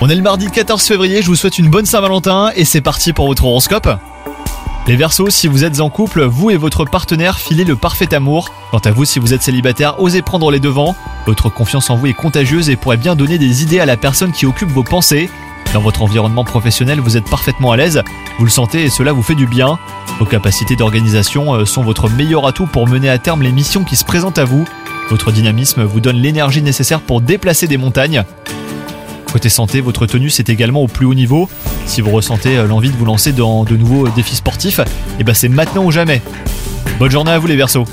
On est le mardi 14 février, je vous souhaite une bonne Saint-Valentin et c'est parti pour votre horoscope. Les Verseaux, si vous êtes en couple, vous et votre partenaire filez le parfait amour. Quant à vous, si vous êtes célibataire, osez prendre les devants. Votre confiance en vous est contagieuse et pourrait bien donner des idées à la personne qui occupe vos pensées. Dans votre environnement professionnel, vous êtes parfaitement à l'aise, vous le sentez et cela vous fait du bien. Vos capacités d'organisation euh, sont votre meilleur atout pour mener à terme les missions qui se présentent à vous. Votre dynamisme vous donne l'énergie nécessaire pour déplacer des montagnes. Côté santé, votre tenue c'est également au plus haut niveau. Si vous ressentez euh, l'envie de vous lancer dans de nouveaux défis sportifs, et ben c'est maintenant ou jamais. Bonne journée à vous les Verseaux